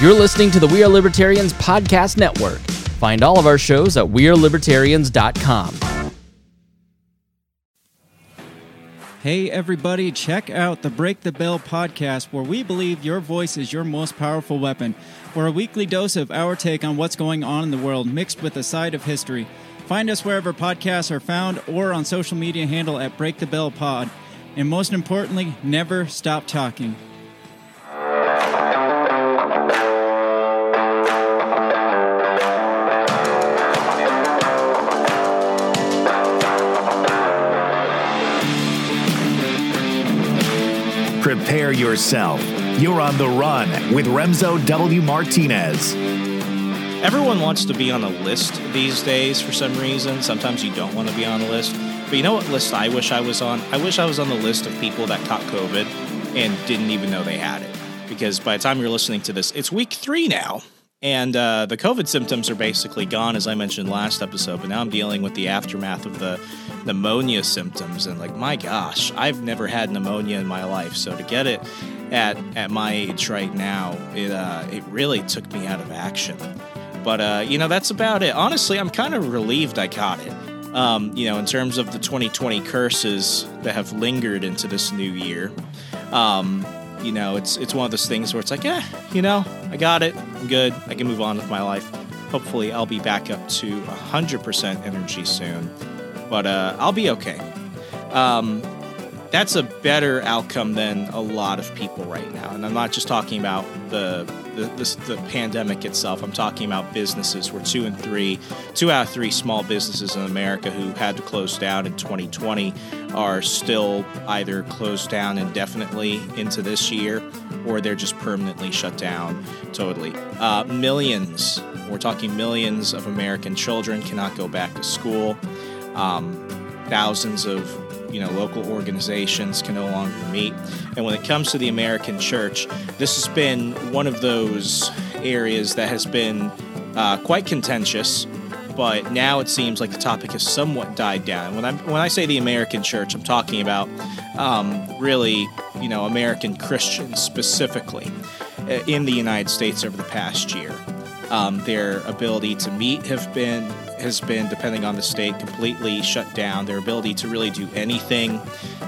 You're listening to the We Are Libertarians Podcast Network. Find all of our shows at WeareLibertarians.com. Hey, everybody, check out the Break the Bell podcast, where we believe your voice is your most powerful weapon. For a weekly dose of our take on what's going on in the world, mixed with a side of history. Find us wherever podcasts are found or on social media handle at Break the Bell Pod. And most importantly, never stop talking. Prepare yourself. You're on the run with Remso W. Martinez. Everyone wants to be on a list these days for some reason. Sometimes you don't want to be on a list. But you know what list I wish I was on? I wish I was on the list of people that caught COVID and didn't even know they had it. Because by the time you're listening to this, it's week three now. And uh, the COVID symptoms are basically gone, as I mentioned last episode. But now I'm dealing with the aftermath of the pneumonia symptoms. And like, my gosh, I've never had pneumonia in my life. So to get it at, at my age right now, it, uh, it really took me out of action. But, uh, you know, that's about it. Honestly, I'm kind of relieved I caught it. Um, you know, in terms of the 2020 curses that have lingered into this new year. Um, you know, it's it's one of those things where it's like, yeah, you know, I got it. I'm good. I can move on with my life. Hopefully, I'll be back up to 100% energy soon. But uh, I'll be okay. Um, that's a better outcome than a lot of people right now. And I'm not just talking about the the, the, pandemic itself. I'm talking about businesses where two and three, two out of three small businesses in America who had to close down in 2020 are still either closed down indefinitely into this year or they're just permanently shut down totally. Uh, millions, we're talking millions of American children cannot go back to school. Um, thousands of you know local organizations can no longer meet. And when it comes to the american church this has been one of those areas that has been uh, quite contentious but now it seems like the topic has somewhat died down. When i when i say the american church i'm talking about um, really you know american christians specifically uh, in the united states over the past year. Um, their ability to meet have been has been, depending on the state, completely shut down. Their ability to really do anything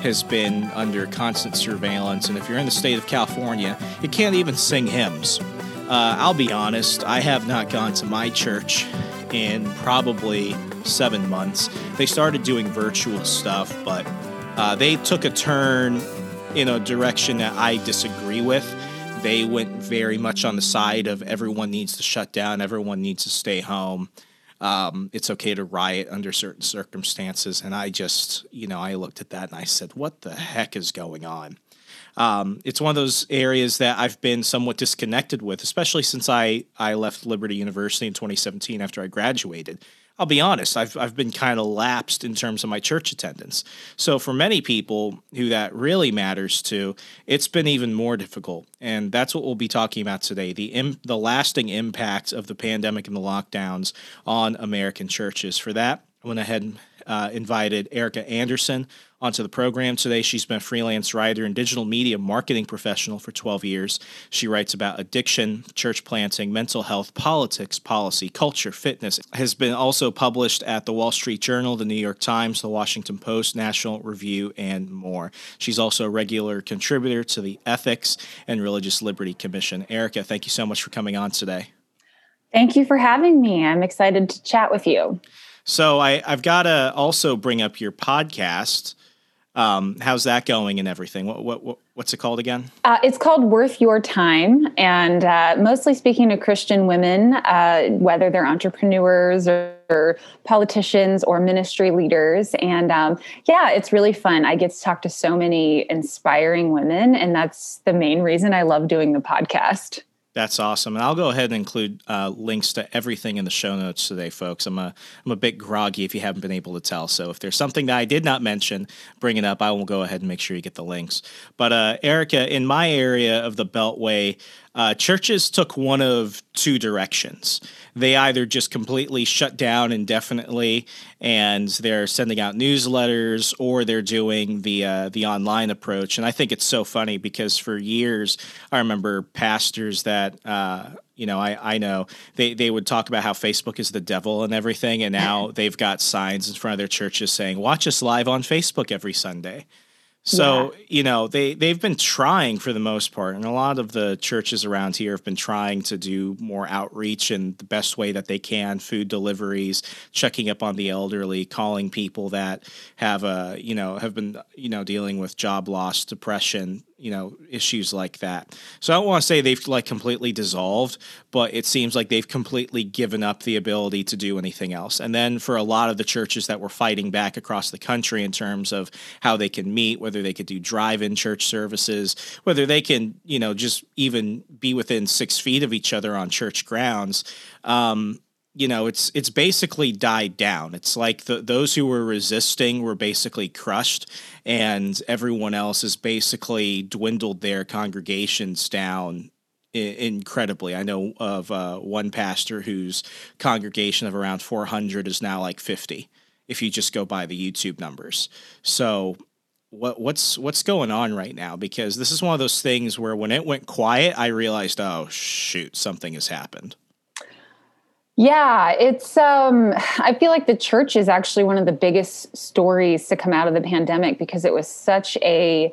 has been under constant surveillance. And if you're in the state of California, you can't even sing hymns. Uh, I'll be honest, I have not gone to my church in probably seven months. They started doing virtual stuff, but uh, they took a turn in a direction that I disagree with. They went very much on the side of everyone needs to shut down, everyone needs to stay home um, it's okay to riot under certain circumstances. And I just, you know, I looked at that and I said, what the heck is going on? Um, it's one of those areas that I've been somewhat disconnected with, especially since I, I left Liberty University in 2017 after I graduated. I'll be honest, I've, I've been kind of lapsed in terms of my church attendance. So, for many people who that really matters to, it's been even more difficult. And that's what we'll be talking about today the, Im- the lasting impact of the pandemic and the lockdowns on American churches. For that, I went ahead and uh, invited Erica Anderson onto the program today. She's been a freelance writer and digital media marketing professional for 12 years. She writes about addiction, church planting, mental health, politics, policy, culture, fitness. Has been also published at the Wall Street Journal, the New York Times, the Washington Post, National Review, and more. She's also a regular contributor to the Ethics and Religious Liberty Commission. Erica, thank you so much for coming on today. Thank you for having me. I'm excited to chat with you. So I, I've got to also bring up your podcast. Um, how's that going and everything? What, what, what what's it called again? Uh, it's called Worth Your Time, and uh, mostly speaking to Christian women, uh, whether they're entrepreneurs or, or, politicians or ministry leaders. And um, yeah, it's really fun. I get to talk to so many inspiring women, and that's the main reason I love doing the podcast. That's awesome, and I'll go ahead and include uh, links to everything in the show notes today, folks. I'm a I'm a bit groggy if you haven't been able to tell. So if there's something that I did not mention, bring it up. I will go ahead and make sure you get the links. But uh, Erica, in my area of the Beltway, uh, churches took one of two directions. They either just completely shut down indefinitely, and they're sending out newsletters, or they're doing the uh, the online approach. And I think it's so funny because for years I remember pastors that. Uh, you know, I, I know they, they would talk about how Facebook is the devil and everything, and now they've got signs in front of their churches saying, "Watch us live on Facebook every Sunday." So, yeah. you know, they, they've been trying for the most part, and a lot of the churches around here have been trying to do more outreach in the best way that they can food deliveries, checking up on the elderly, calling people that have, a, you know, have been, you know, dealing with job loss, depression, you know issues like that. So i don't want to say they've like completely dissolved but it seems like they've completely given up the ability to do anything else. And then for a lot of the churches that were fighting back across the country in terms of how they can meet whether they could do drive-in church services whether they can you know just even be within six feet of each other on church grounds um, you know it's it's basically died down. It's like the, those who were resisting were basically crushed and everyone else has basically dwindled their congregations down incredibly. I know of uh, one pastor whose congregation of around 400 is now like 50 if you just go by the youtube numbers. So what what's what's going on right now? Because this is one of those things where when it went quiet i realized oh shoot something has happened yeah, it's um I feel like the church is actually one of the biggest stories to come out of the pandemic because it was such a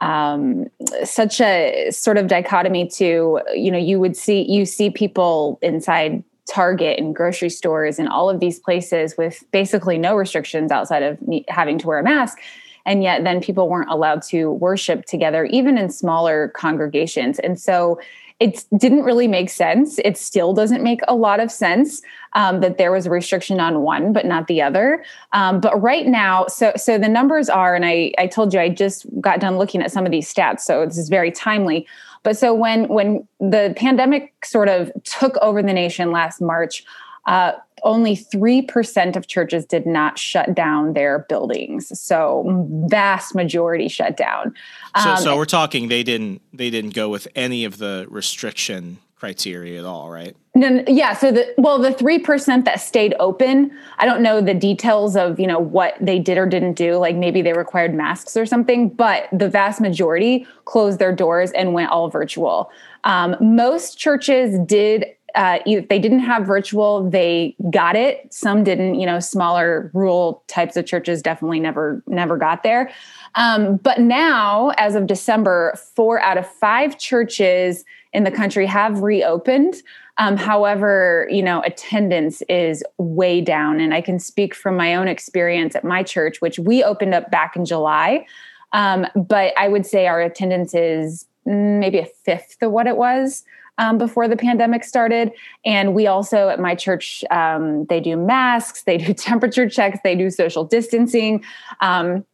um such a sort of dichotomy to you know you would see you see people inside Target and grocery stores and all of these places with basically no restrictions outside of having to wear a mask. And yet then people weren't allowed to worship together even in smaller congregations. And so it didn't really make sense. It still doesn't make a lot of sense um, that there was a restriction on one but not the other. Um, but right now, so so the numbers are, and I I told you I just got done looking at some of these stats, so this is very timely. But so when when the pandemic sort of took over the nation last March. Uh, only 3% of churches did not shut down their buildings. So vast majority shut down. So, um, so we're talking they didn't they didn't go with any of the restriction criteria at all right? No, yeah so the well the 3% that stayed open i don't know the details of you know what they did or didn't do like maybe they required masks or something but the vast majority closed their doors and went all virtual. Um, most churches did uh, if they didn't have virtual, they got it. Some didn't. You know, smaller rural types of churches definitely never never got there. Um, but now, as of December, four out of five churches in the country have reopened. Um, however, you know, attendance is way down, and I can speak from my own experience at my church, which we opened up back in July. Um, but I would say our attendance is maybe a fifth of what it was um, before the pandemic started. And we also at my church, um, they do masks, they do temperature checks, they do social distancing. Um,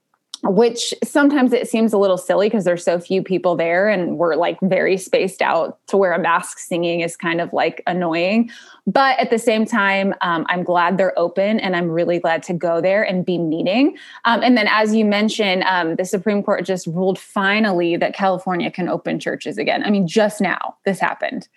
which sometimes it seems a little silly because there's so few people there and we're like very spaced out to wear a mask singing is kind of like annoying. But at the same time um, i'm glad they're open and i'm really glad to go there and be meeting. Um, and then as you mentioned um, the supreme court just ruled finally that california can open churches again. I mean just now this happened.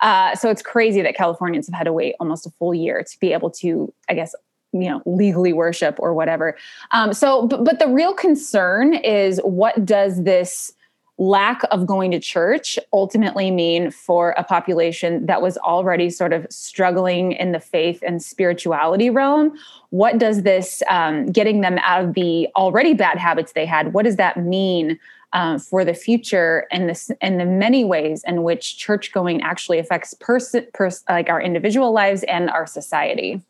Uh, so it's crazy that Californians have had to wait almost a full year to be able to, I guess, you know legally worship or whatever. Um, so but, but the real concern is what does this lack of going to church ultimately mean for a population that was already sort of struggling in the faith and spirituality realm? What does this um, getting them out of the already bad habits they had what does that mean uh, for the future and this and the many ways in which church going actually affects person pers- like our individual lives and our society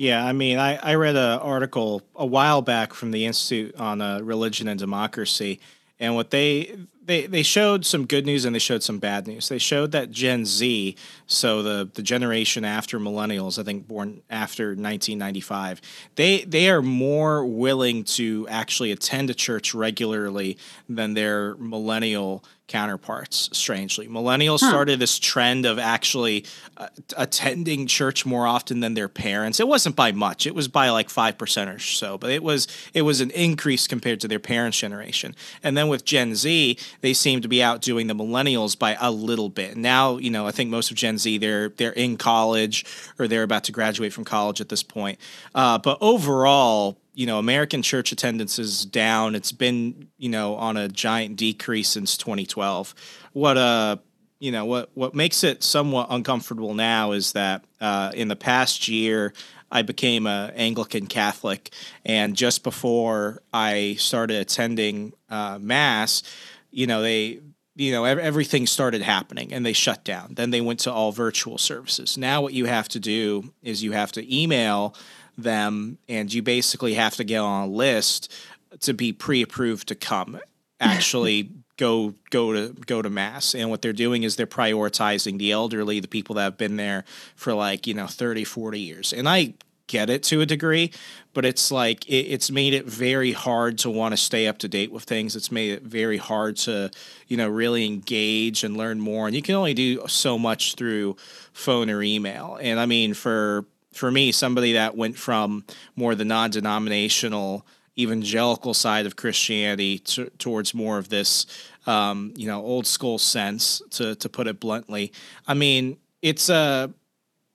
yeah, I mean, I, I read an article a while back from the Institute on uh, Religion and Democracy, and what they they they showed some good news and they showed some bad news. They showed that Gen Z, so the the generation after millennials, I think born after 1995, they they are more willing to actually attend a church regularly than their millennial counterparts strangely millennials huh. started this trend of actually uh, attending church more often than their parents it wasn't by much it was by like 5% or so but it was it was an increase compared to their parents generation and then with gen z they seem to be outdoing the millennials by a little bit. Now, you know, I think most of Gen Z they're they're in college or they're about to graduate from college at this point. Uh, but overall, you know, American church attendance is down. It's been, you know, on a giant decrease since 2012. What uh you know what what makes it somewhat uncomfortable now is that uh, in the past year I became a Anglican Catholic, and just before I started attending uh, mass, you know they you know everything started happening and they shut down. Then they went to all virtual services. Now what you have to do is you have to email them, and you basically have to get on a list to be pre-approved to come actually go go to go to mass and what they're doing is they're prioritizing the elderly the people that have been there for like you know 30 40 years and i get it to a degree but it's like it, it's made it very hard to want to stay up to date with things it's made it very hard to you know really engage and learn more and you can only do so much through phone or email and i mean for for me somebody that went from more the non-denominational evangelical side of Christianity to, towards more of this, um, you know, old school sense, to to put it bluntly. I mean, it's a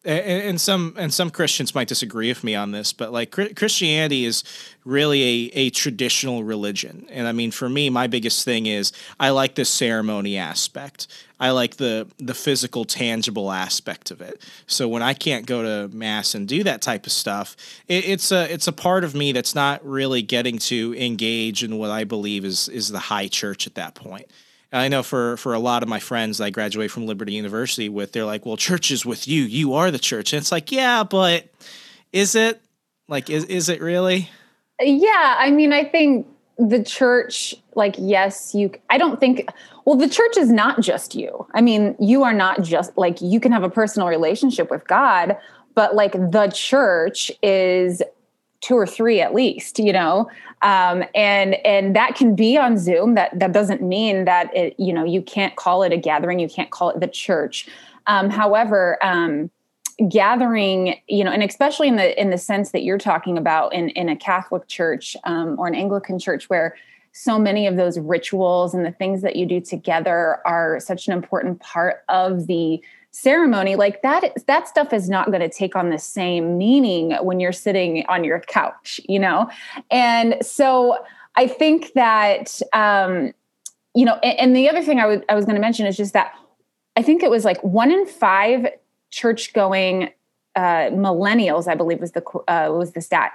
and some and some Christians might disagree with me on this, but like Christianity is really a, a traditional religion, and I mean for me, my biggest thing is I like the ceremony aspect. I like the the physical, tangible aspect of it. So when I can't go to mass and do that type of stuff, it, it's a it's a part of me that's not really getting to engage in what I believe is is the high church at that point. I know for for a lot of my friends I graduate from Liberty University with, they're like, "Well, church is with you. You are the church." And it's like, yeah, but is it? Like, is is it really? Yeah, I mean, I think the church, like, yes, you. I don't think. Well, the church is not just you. I mean, you are not just like you can have a personal relationship with God, but like the church is two or three at least you know um, and and that can be on zoom. That that doesn't mean that it you know you can't call it a gathering. You can't call it the church. Um, however um, gathering you know and especially in the in the sense that you're talking about in in a catholic church um, or an anglican church where so many of those rituals and the things that you do together are such an important part of the ceremony like that that stuff is not going to take on the same meaning when you're sitting on your couch you know? And so i think that um you know and, and the other thing I, w- I was going to mention is just that i think it was like one in five church going uh millennials i believe was the uh, was the stat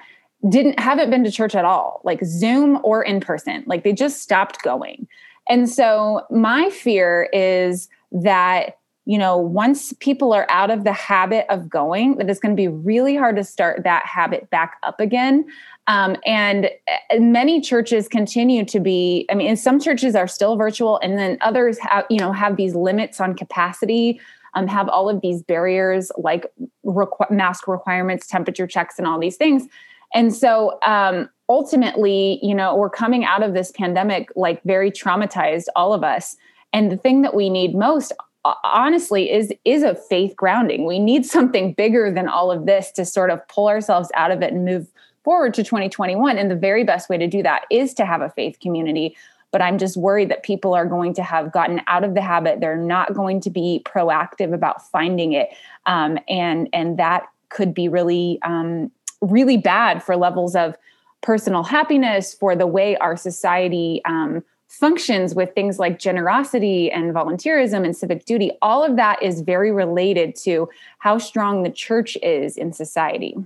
didn't haven't been to church at all like zoom or in person like they just stopped going. And so my fear is that you know, once people are out of the habit of going, that it's going to be really hard to start that habit back up again. Um, and uh, many churches continue to be, I mean, some churches are still virtual, and then others have, you know, have these limits on capacity. Um, have all of these barriers like requ- mask requirements, temperature checks, and all these things. And so um, ultimately, you know, we're coming out of this pandemic like very traumatized, all of us. And the thing that we need most honestly is is a faith grounding. We need something bigger than all of this to sort of pull ourselves out of it and move forward to 2021 and the very best way to do that is to have a faith community. But i'm just worried that people are going to have gotten out of the habit. They're not going to be proactive about finding it. Um, and and that could be really um, really bad for levels of personal happiness for the way our society um, functions with things like generosity and volunteerism and civic duty, all of that is very related to how strong the church is in society.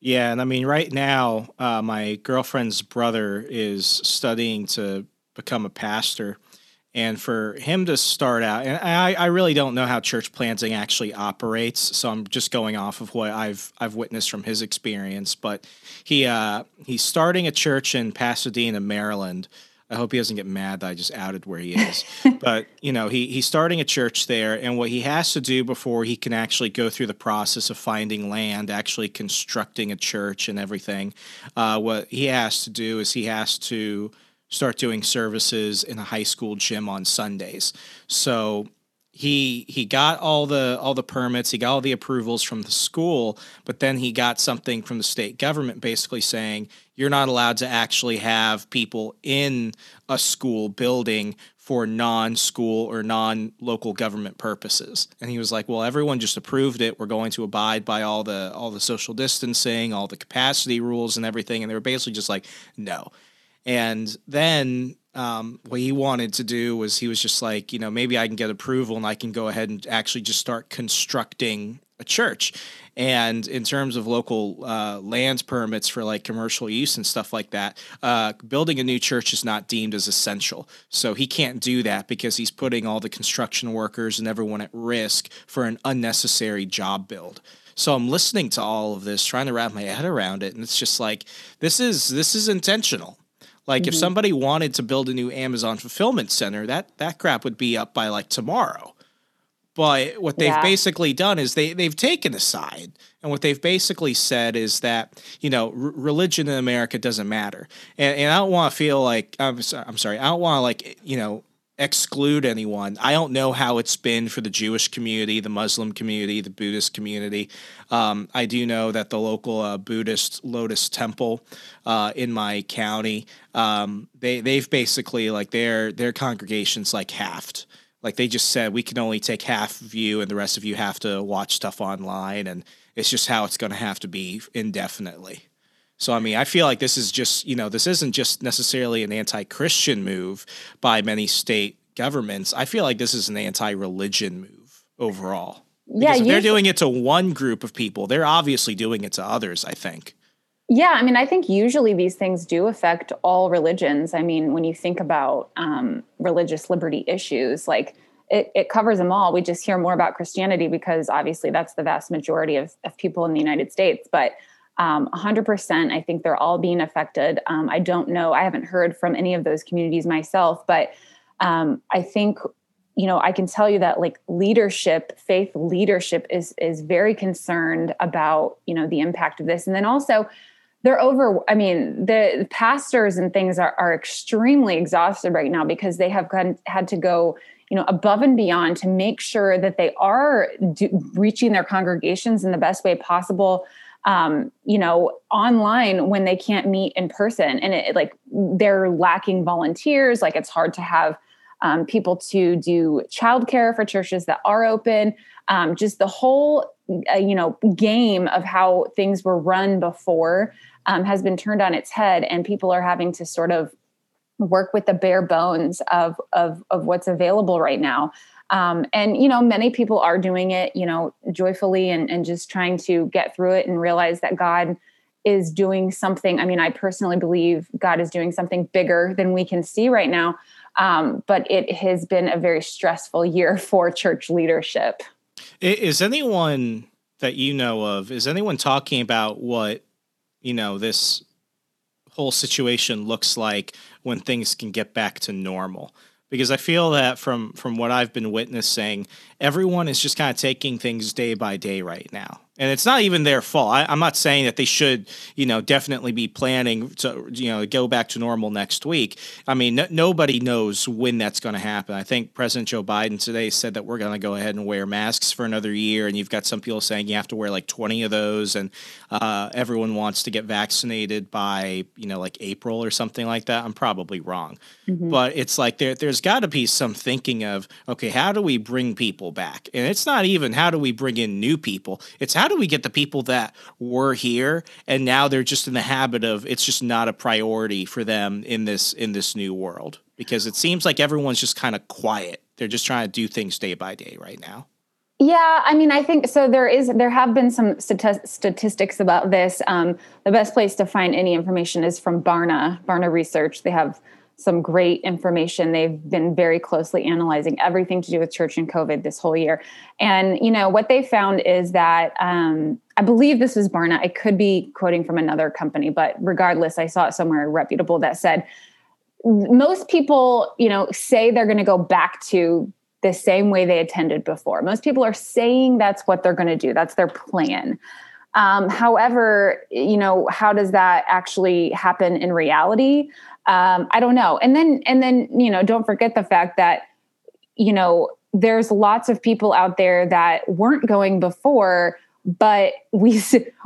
Yeah, and I mean, right now, uh, my girlfriend's brother is studying to become a pastor. And for him to start out, and I, I really don't know how church planting actually operates, so I'm just going off of what I've I've witnessed from his experience. But he uh, he's starting a church in Pasadena, Maryland, I hope he doesn't get mad that I just outed where he is. but you know, he he's starting a church there, and what he has to do before he can actually go through the process of finding land, actually constructing a church and everything, uh, what he has to do is he has to start doing services in a high school gym on Sundays. So he he got all the all the permits he got all the approvals from the school but then he got something from the state government basically saying you're not allowed to actually have people in a school building for non-school or non-local government purposes. And he was like, "Well, everyone just approved it. We're going to abide by all the all the social distancing, all the capacity rules and everything." And they were basically just like, "No." And then um, what he wanted to do was he was just like, you know, maybe I can get approval and I can go ahead and actually just start constructing a church. And in terms of local uh, permits for like commercial use and stuff like that, uh, building a new church is not deemed as essential. So he can't do that because he's putting all the construction workers and everyone at risk for an unnecessary job build. So I'm listening to all of this, trying to wrap my head around it, and it's just like this is this is intentional. Like mm-hmm. if somebody wanted to build a new Amazon fulfillment center, that that crap would be up by like tomorrow. But what they've yeah. basically done is they they've taken a side, and what they've basically said is that you know r- religion in America doesn't matter, and, and I don't want to feel like I'm, I'm sorry, I don't want to like you know exclude anyone. I don't know how it's been for the Jewish community, the Muslim community, the Buddhist community. Um, I do know that the local uh, Buddhist Lotus Temple uh, in my county, um, they they've basically like their their congregations like halved. Like they just said, we can only take half of you, and the rest of you have to watch stuff online, and it's just how it's going to have to be indefinitely. So I mean, I feel like this is just you know this isn't just necessarily an anti-Christian move by many state governments. I feel like this is an anti-religion move overall. Because yeah, they're doing it to one group of people, they're obviously doing it to others. I think. Yeah, I mean, I think usually these things do affect all religions. I mean, when you think about um, religious liberty issues, like it, it, covers them all. We just hear more about Christianity because obviously that's the vast majority of, of people in the United States. But um, 100%, I think they're all being affected. Um, I don't know, I haven't heard from any of those communities myself, but um, I think you know i can tell you that like leadership faith leadership is is very concerned about you know the impact of this and then also they're over i mean the pastors and things are, are extremely exhausted right now because they have had to go you know above and beyond to make sure that they are do, reaching their congregations in the best way possible um, you know online when they can't meet in person. And it like they're lacking volunteers. Like it's hard to have um, people to do childcare for churches that are open. Um, just the whole uh, you know game of how things were run before um, has been turned on its head and people are having to sort of work with the bare bones of of, of what's available right now um, and you know many people are doing it you know joyfully and, and just trying to get through it and realize that god is doing something. I mean i personally believe god is doing something bigger than we can see right now. Um, but it has been a very stressful year for church leadership. Is anyone that you know of is anyone talking about what you know this whole situation looks like when things can get back to normal because I feel that from from what I've been witnessing, everyone is just kind of taking things day by day right now and it's not even their fault. I, am not saying that they should, you know, definitely be planning to, you know, go back to normal next week. I mean, nobody knows when that's going to happen. I think President Joe Biden today said that we're going to go ahead and wear masks for another year, and you've got some people saying you have to wear like 20 of those, and uh, everyone wants to get vaccinated by, you know, like April or something like that. I'm probably wrong, mm-hmm. but it's like there, there's got to be some thinking of, okay, how do we bring people back? And it's not even how do we bring in new people. It's how do we get the people that were here and now they're just in the habit of it's just not a priority for them in this in this new world because it seems like everyone's just kind of quiet. They're just trying to do things day by day right now. Yeah, I mean, I think so. There is, there have been some statistics about this. Um, the best place to find any information is from Barna, Barna Research. They have some great information. They've been very closely analyzing everything to do with church and COVID this whole year. And, you know, what they found is that um, I believe this was Barna. I could be quoting from another company, but regardless, I saw it somewhere reputable that said most people, you know, say they're going to go back to the same way they attended before. Most people are saying that's what they're going to do, that's their plan. Um, however, you know, how does that actually happen in reality? Um, i don't know and then and then you know don't forget the fact that you know there's lots of people out there that weren't going before but we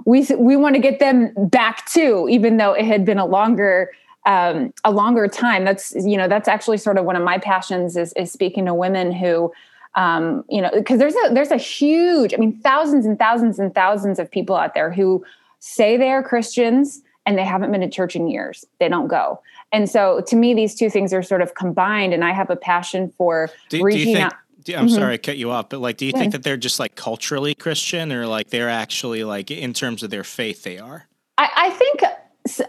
we we want to get them back too even though it had been a longer um, a longer time. That's you know that's actually sort of one of my passions is is speaking to women who. Um, you know, because there's a there's a huge, I mean, thousands and thousands and thousands of people out there who say they are Christians and they haven't been to church in years. They don't go. And so to me, these two things are sort of combined. And I have a passion for do, reaching do you think, out. I'm mm-hmm. sorry I cut you off, but like, do you think that they're just like culturally Christian or like they're actually like in terms of their faith, they are? I, I think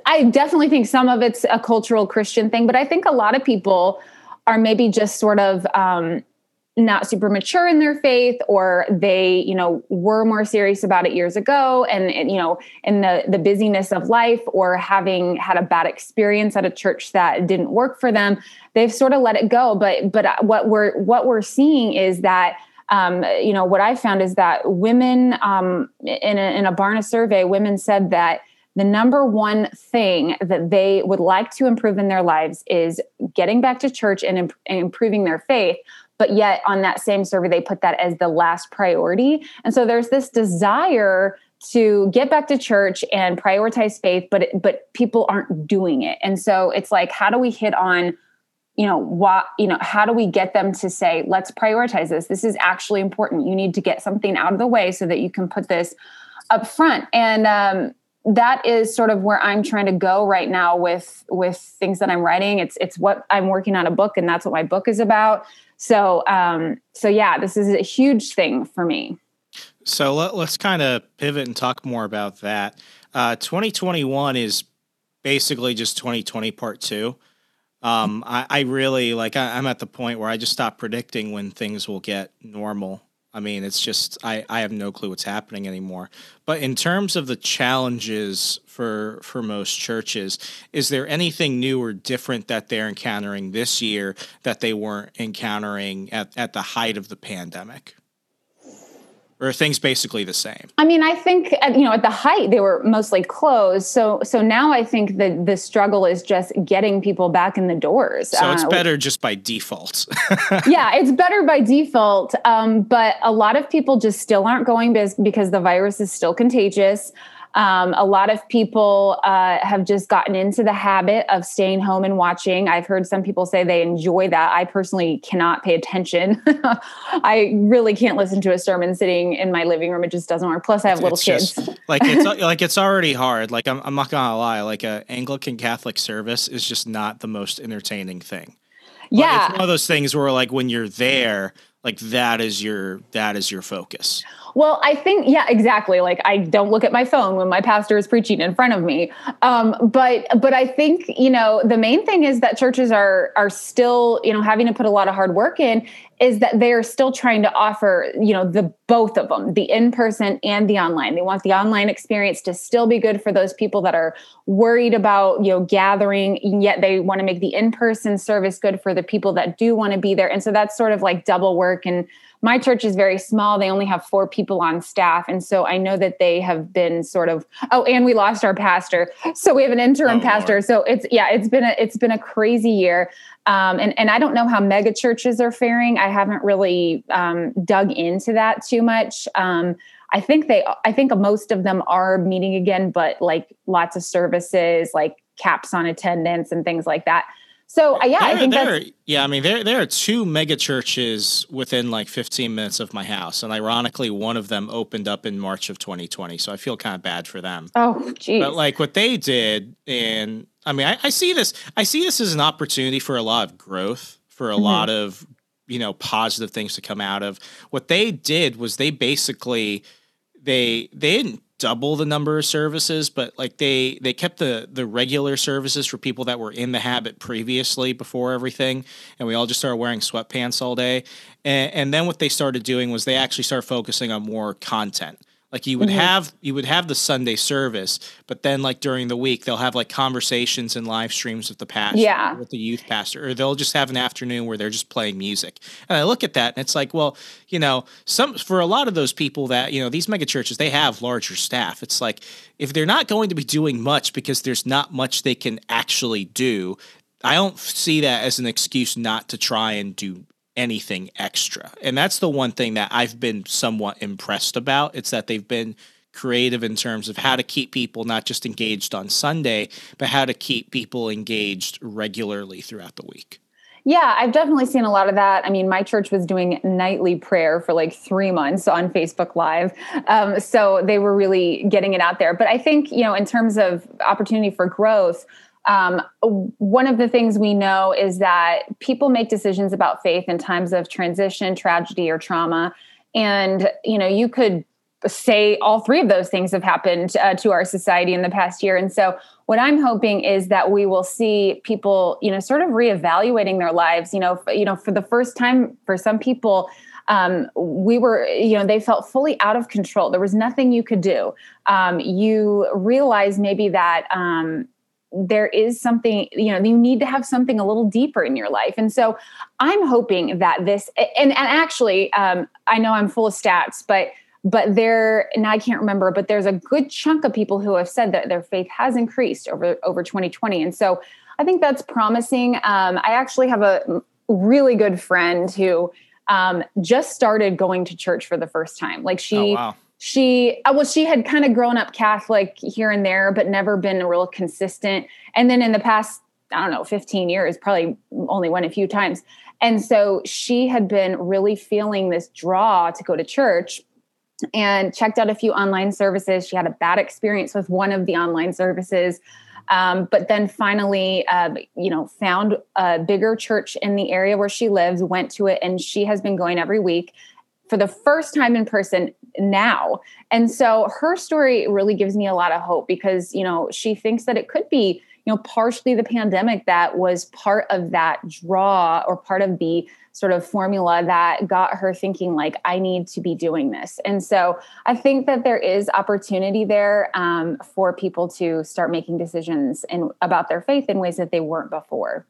I definitely think some of it's a cultural Christian thing, but I think a lot of people are maybe just sort of um, not super mature in their faith, or they, you know, were more serious about it years ago, and, you know, in the the busyness of life, or having had a bad experience at a church that didn't work for them, they've sort of let it go. But but what we're what we're seeing is that um, you know what I found is that women um, in a, in a Barna survey, women said that the number one thing that they would like to improve in their lives is getting back to church and, imp- and, improving their faith. But yet, on that same survey, they put that as the last priority. And so there's this desire to get back to church and prioritize faith, but but people aren't doing it. And so it's like, how do we hit on? you know what you know how do we get them to say let's prioritize this this is actually important you need to get something out of the way so that you can put this up front and um, that is sort of where I'm trying to go right now with with things that I'm writing. It's it's what I'm working on a book, and that's what my book is about. So um, so yeah, this is a huge thing for me. So let, us kind of pivot and talk more about that. Uh, 2021 is basically just 2020 part two. Um, I, I, really like. I, I'm at the point where I just stop predicting when things will get normal I mean, it's just I, I have no clue what's happening anymore. But in terms of the challenges for for most churches, is there anything new or different that they're encountering this year that they weren't encountering at, at the height of the pandemic? Or are things basically the same? I mean, I think you know at the height they were mostly closed. So so now I think that the struggle is just getting people back in the doors. So it's uh, better just by default. yeah, it's better by default. Um, but a lot of people just still aren't going because the virus is still contagious. Um, a lot of people uh, have just gotten into the habit of staying home and watching. I've heard some people say they enjoy that. I personally cannot pay attention. I really can't listen to a sermon sitting in my living room. It just doesn't work. Plus, I have little it's kids. Just, like it's like it's already hard. Like I'm, I'm not gonna lie. Like a Anglican Catholic service is just not the most entertaining thing. Yeah, it's one of those things where like when you're there, like that is your that is your focus. Well, I think, yeah, exactly. Like I don't look at my phone when my pastor is preaching in front of me. Um, but but I think, you know, the main thing is that churches are are still, you know, having to put a lot of hard work in is that they are still trying to offer, you know, the both of them, the in-person and the online. They want the online experience to still be good for those people that are worried about, you know, gathering, yet they want to make the in-person service good for the people that do want to be there. And so that's sort of like double work and my church is very small. They only have four people on staff. And so I know that they have been sort of, oh, and we lost our pastor. So we have an interim oh, pastor. Lord. So it's, yeah, it's been a, it's been a crazy year. Um, and, and I don't know how mega churches are faring. I haven't really um, dug into that too much. Um, I think they, I think most of them are meeting again, but like lots of services, like caps on attendance and things like that. So uh, yeah, there, I think there, yeah. I mean, there there are two mega churches within like 15 minutes of my house, and ironically, one of them opened up in March of 2020. So I feel kind of bad for them. Oh, geez. But like what they did, and I mean, I, I see this. I see this as an opportunity for a lot of growth, for a mm-hmm. lot of you know positive things to come out of. What they did was they basically they they didn't double the number of services, but like they they kept the the regular services for people that were in the habit previously before everything, and we all just started wearing sweatpants all day. And, and then what they started doing was they actually started focusing on more content. Like you would mm-hmm. have you would have the Sunday service, but then like during the week they'll have like conversations and live streams with the pastor, yeah. with the youth pastor, or they'll just have an afternoon where they're just playing music. And I look at that and it's like, well, you know, some for a lot of those people that you know these mega churches they have larger staff. It's like if they're not going to be doing much because there's not much they can actually do, I don't see that as an excuse not to try and do anything extra. And that's the one thing that I've been somewhat impressed about. It's that they've been creative in terms of how to keep people not just engaged on Sunday, but how to keep people engaged regularly throughout the week. Yeah, I've definitely seen a lot of that. I mean, my church was doing nightly prayer for like three months on Facebook Live. Um, so they were really getting it out there. But I think, you know, in terms of opportunity for growth, um, one of the things we know is that people make decisions about faith in times of transition, tragedy, or trauma. And, you know, you could say all three of those things have happened uh, to our society in the past year. And so what I'm hoping is that we will see people, you know, sort of reevaluating their lives. You know, f- you know, for the first time, for some people, um, we were, you know, they felt fully out of control. There was nothing you could do. Um, you realize maybe that. Um, there is something you know you need to have something a little deeper in your life. And so i'm hoping that this and, and actually um, i know i'm full of stats but but there and i can't remember but there's a good chunk of people who have said that their faith has increased over over 2020 and so i think that's promising. Um, i actually have a really good friend who um, just started going to church for the first time. Like she oh, wow. She uh, well she had kind of grown up catholic here and there but never been real consistent and then in the past i don't know 15 years probably only went a few times and so she had been really feeling this draw to go to church and checked out a few online services. She had a bad experience with one of the online services. Um, but then finally, uh, you know, found a bigger church in the area where she lives, went to it, and she has been going every week for the first time in person now. And so her story really gives me a lot of hope because, you know, she thinks that it could be, you know, partially the pandemic that was part of that draw or part of the sort of formula that got her thinking like i need to be doing this and so i think that there is opportunity there um, for people to start making decisions in, about their faith in ways that they weren't before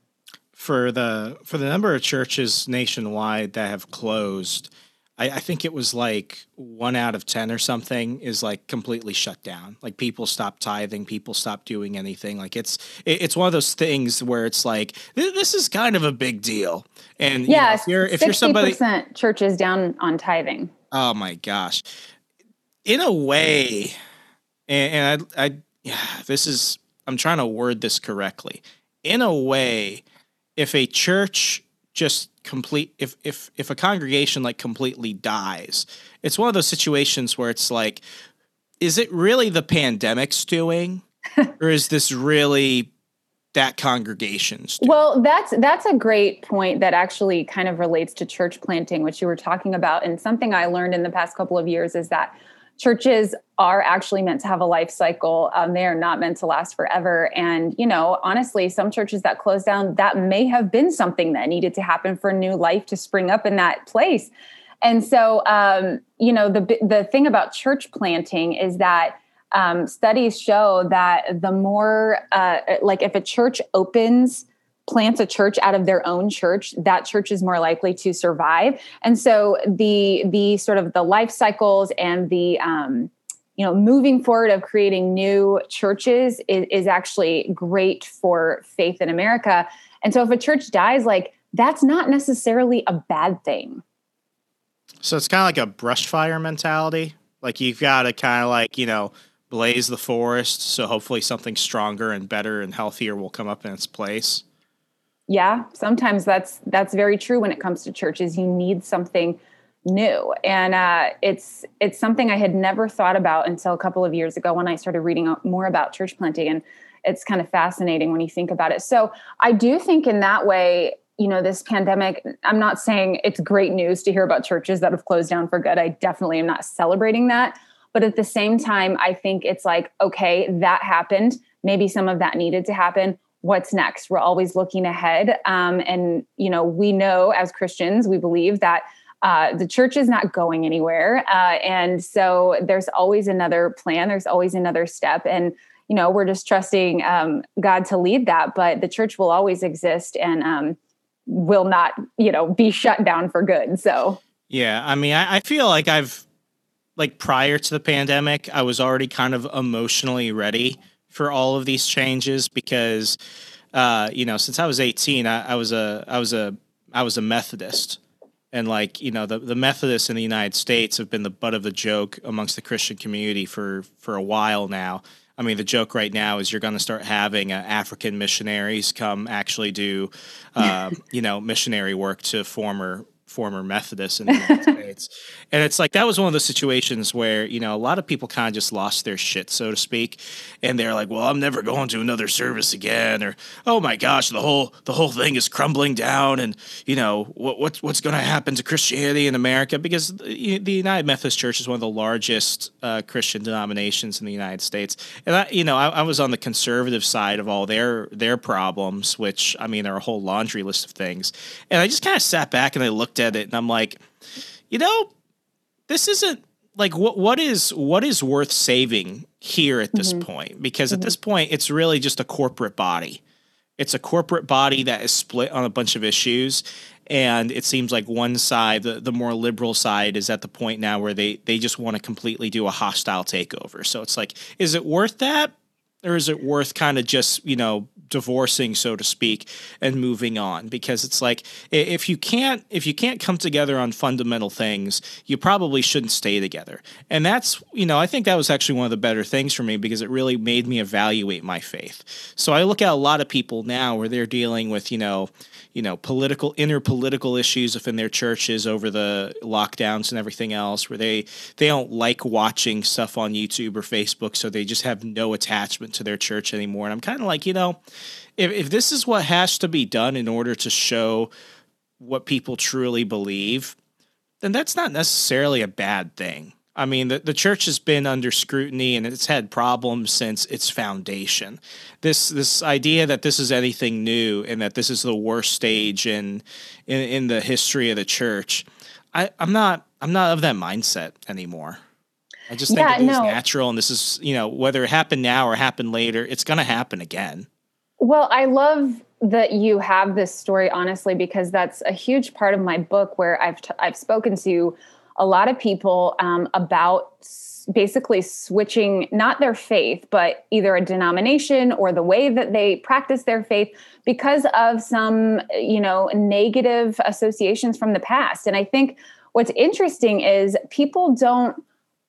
for the for the number of churches nationwide that have closed I, I, think it was like one out of 10 or something is like completely shut down. Like people stop tithing, people stop doing anything. Like it's, it, it's one of those things where it's like, this is kind of a big deal. And yeah, you know, if you're, if you're somebody, churches down on tithing. Oh my gosh. In a way, and, and I, I, yeah, this is, I'm trying to word this correctly. In a way, if a church just complete if if if a congregation like completely dies it's one of those situations where it's like is it really the pandemic's doing or is this really that congregation's doing? well that's that's a great point that actually kind of relates to church planting which you were talking about and something i learned in the past couple of years is that churches are actually meant to have a life cycle. Um, they are not meant to last forever. And, you know, honestly, some churches that closed down, that may have been something that needed to happen for new life to spring up in that place. And so, um, you know, the, the thing about church planting is that um, studies show that the more, uh, like, if a church opens, plants a church out of their own church that church is more likely to survive. And so the the sort of the life cycles and the um, you know moving forward of creating new churches is, is actually great for faith in america. And so if a church dies like that's not necessarily a bad thing. So it's kind of like a brush fire mentality. Like you've got to kind of like you know blaze the forest so hopefully something stronger and better and healthier will come up in its place yeah sometimes that's that's very true when it comes to churches. You need something new. And uh, it's it's something i had never thought about until a couple of years ago when i started reading more about church planting and it's kind of fascinating when you think about it. So i do think in that way you know this pandemic i'm not saying it's great news to hear about churches that have closed down for good. I definitely am not celebrating that. But at the same time i think it's like okay that happened. Maybe some of that needed to happen what's next? We're always looking ahead um, and you know we know as christians we believe that uh, the church is not going anywhere uh, and so there's always another plan there's always another step and you know we're just trusting um, god to lead that but the church will always exist and um, will not you know be shut down for good so. Yeah i mean I, I feel like i've like prior to the pandemic i was already kind of emotionally ready for all of these changes because uh, you know since I was 18 I, I, was a I was a I was a Methodist. And like you know the, the methodists in the united states have been the butt of the joke amongst the christian community for for a while now. I mean the joke right now is you're going to start having uh, african missionaries come actually do uh, you know missionary work to former former Methodists in the United States. And it's like that was one of the situations where, you know, a lot of people kind of just lost their shit, so to speak. And they're like, Well, I'm never going to another service again, or oh my gosh, the whole the whole thing is crumbling down and you know, what, what's what's gonna happen to Christianity in America? Because the, the United Methodist Church is one of the largest uh, Christian denominations in the United States. And I you know, I, I was on the conservative side of all their their problems, which I mean there are a whole laundry list of things. And I just kind of sat back and I looked looked at it and I'm like, you know, this isn't like what what is what is worth saving here at this mm-hmm. point? Because mm-hmm. at this point, it's really just a corporate body. It's a corporate body that is split on a bunch of issues, and it seems like one side, the, the more liberal side, is at the point now where they they just want to completely do a hostile takeover. So it's like, is it worth that? Or is it worth kind of just you know divorcing so to speak and moving on? Because it's like if you can't if you can't come together on fundamental things you probably shouldn't stay together. And that's you know i think that was actually one of the better things for me because it really made me evaluate my faith. So i look at a lot of people now where they're dealing with you know you know political inner political issues within their churches over the lockdowns and everything else where they they don't like watching stuff on YouTube or Facebook so they just have no attachment to their church anymore. And I'm kind of like you know if if this is what has to be done in order to show what people truly believe then that's not necessarily a bad thing I mean, the, the church has been under scrutiny and it's had problems since its foundation. This this idea that this is anything new and that this is the worst stage in in, in the history of the church, I, I'm not I'm not of that mindset anymore. I just think yeah, it is no. natural and this is, you know, whether it happened now or happened later, it's gonna happen again. Well, I love that you have this story honestly because that's a huge part of my book where I've t- I've spoken to a lot of people um, about basically switching not their faith, but either a denomination or the way that they practice their faith because of some, you know, negative associations from the past. And I think what's interesting is people don't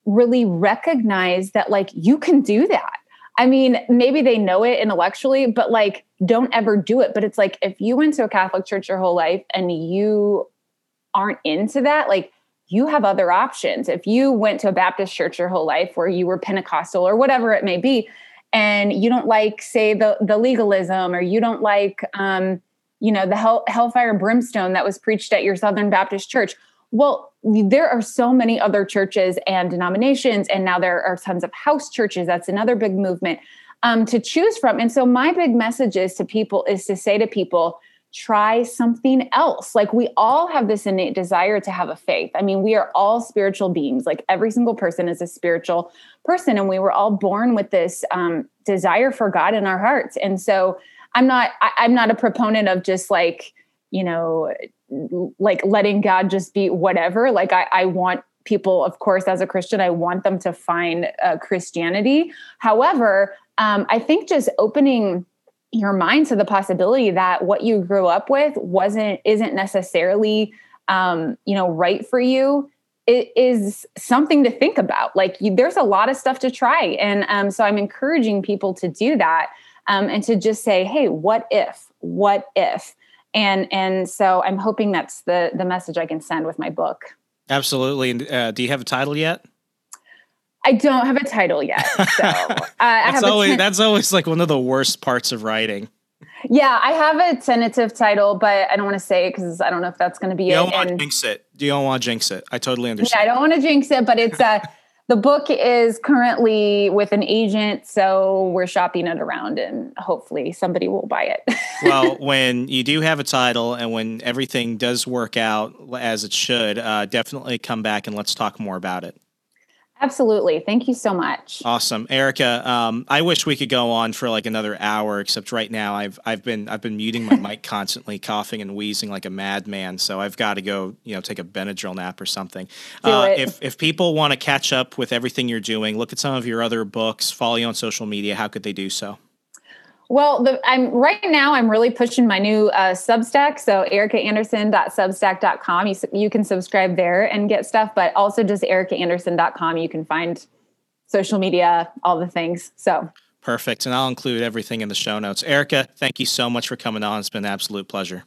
really recognize that, like, you can do that. I mean, maybe they know it intellectually, but like, don't ever do it. But it's like, if you went to a Catholic church your whole life and you aren't into that, like, you have other options. If you went to a Baptist church your whole life where you were Pentecostal or whatever it may be, and you don't like, say, the, the legalism or you don't like, um, you know, the hell, hellfire brimstone that was preached at your Southern Baptist church. Well, there are so many other churches and denominations, and now there are tons of house churches. That's another big movement um, to choose from. And so, my big message is to people is to say to people, try something else. Like we all have this innate desire to have a faith. I mean, we are all spiritual beings. Like every single person is a spiritual person, and we were all born with this um, desire for God in our hearts. And so, I'm not. I, I'm not a proponent of just like you know, like letting God just be whatever. Like I, I want people, of course, as a Christian, I want them to find uh, Christianity. However, um, I think just opening your mind to the possibility that what you grew up with wasn't isn't necessarily um, you know right for you it is something to think about. Like you, there's a lot of stuff to try. And um, so i'm encouraging people to do that um, and to just say hey what if? What if? And and so i'm hoping that's the the message i can send with my book. Absolutely. And uh, do you have a title yet I don't have a title yet. So uh, that's always ten- that's always like one of the worst parts of writing. Yeah, I have a tentative title, but I don't want to say it because I don't know if that's going to be you it. Don't want to jinx it. Do you don't want to jinx it. I totally understand. Yeah, I don't want to jinx it, but it's uh the book is currently with an agent, so we're shopping it around, and hopefully somebody will buy it. well, when you do have a title, and when everything does work out as it should, uh, definitely come back and let's talk more about it. Absolutely. Thank you so much. Awesome. Erica, um, I wish we could go on for like another hour, except right now I've I've been I've been muting my mic constantly, coughing and wheezing like a madman. So I've got to go, you know, take a Benadryl nap or something. Uh. If if people want to catch up with everything you're doing, look at some of your other books, follow you on social media, how could they do so? Well, the, I'm right now. I'm really pushing my new uh, Substack. So ericaanderson.substack.com. You you can subscribe there and get stuff, but also just ericaanderson.com. You can find social media, all the things. So perfect, and I'll include everything in the show notes. Erica, thank you so much for coming on. It's been an absolute pleasure.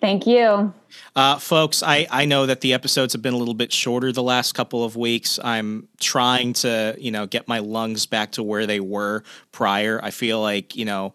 Thank you. Uh, folks, I, I know that the episodes have been a little bit shorter the last couple of weeks. I'm trying to, you know, get my lungs back to where they were prior. I feel like, you know,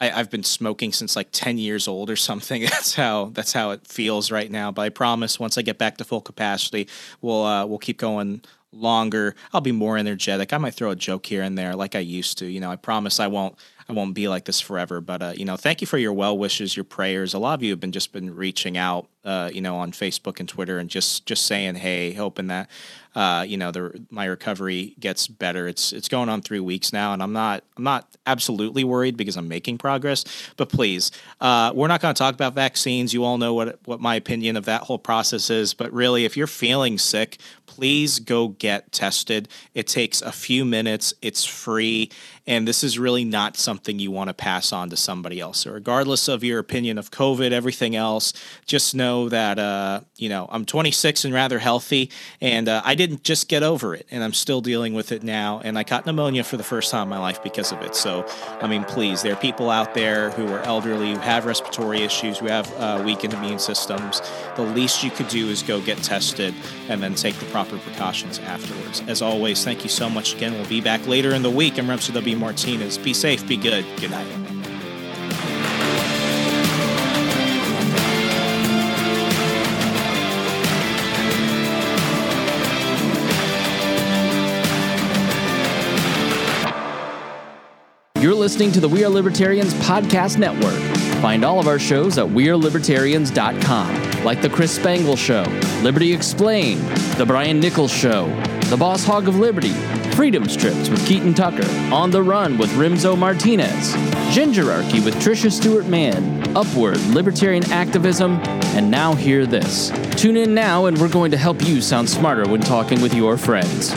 I, have been smoking since like 10 years old or something. That's how that's how it feels right now. But I promise once I get back to full capacity, we'll uh, we'll keep going longer. I'll be more energetic. I might throw a joke here and there like I used to. You know, I promise I won't I won't be like this forever. But uh, you know, thank you for your well wishes, your prayers. A lot of you have been just been reaching out, uh, you know, on Facebook and Twitter, and just just saying, hey, hoping that uh, you know, the my recovery gets better. It's it's going on three weeks now, and I'm not I'm not absolutely worried because I'm making progress. But please, uh, we're not going to talk about vaccines. You all know what what my opinion of that whole process is. But really, if you're feeling sick, please go get tested. It takes a few minutes. It's free, and this is really not something you want to pass on to somebody else. So, regardless of your opinion of COVID, everything else, just know that uh, you know I'm 26 and rather healthy, and uh, I didn't just get over it, and I'm still dealing with it now. And I caught pneumonia for the first time in my life because of it. So, I mean, please, there are people out there who are elderly, who have respiratory issues, who have uh, weakened immune systems. The least you could do is go get tested and then take the proper precautions afterwards. As always, thank you so much again. We'll be back later in the week. I'm Remso W. Martinez. Be safe, be good. Good night. You're listening to the We Are Libertarians Podcast Network. Find all of our shows at WeareLibertarians.com, like The Chris Spangle Show, Liberty Explained, The Brian Nichols Show, The Boss Hog of Liberty, Freedom Strips with Keaton Tucker, On the Run with Remso Martinez, Gingerarchy with Tricia Stewart Mann, Upward, Libertarian Activism, and now hear this. Tune in now and we're going to help you sound smarter when talking with your friends.